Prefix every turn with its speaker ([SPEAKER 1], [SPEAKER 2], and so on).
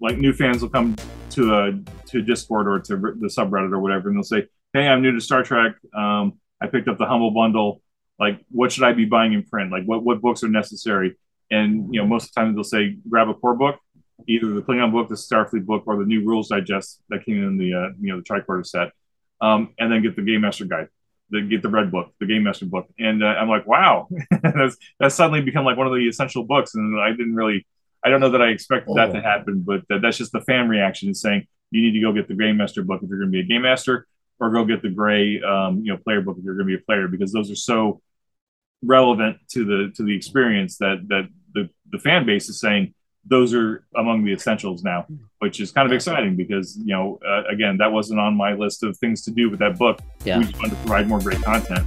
[SPEAKER 1] like new fans will come to a to Discord or to the subreddit or whatever, and they'll say, "Hey, I'm new to Star Trek. Um, I picked up the Humble Bundle. Like, what should I be buying in print? Like, what what books are necessary?" And you know, most of the time they'll say, "Grab a core book, either the Klingon book, the Starfleet book, or the new Rules Digest that came in the uh, you know the tricorder set, um, and then get the Game Master Guide." Get the red book, the game master book, and uh, I'm like, wow, that's that's suddenly become like one of the essential books, and I didn't really I don't know that I expected oh. that to oh. happen, but that's just the fan reaction is saying you need to go get the Game Master book if you're going to be a Game Master, or go get the Gray, um, you know, player book if you're going to be a player, because those are so relevant to the to the experience that that the the fan base is saying those are among the essentials now, which is kind of exciting because you know, uh, again, that wasn't on my list of things to do with that book.
[SPEAKER 2] Yeah.
[SPEAKER 1] We just wanted to provide more great content.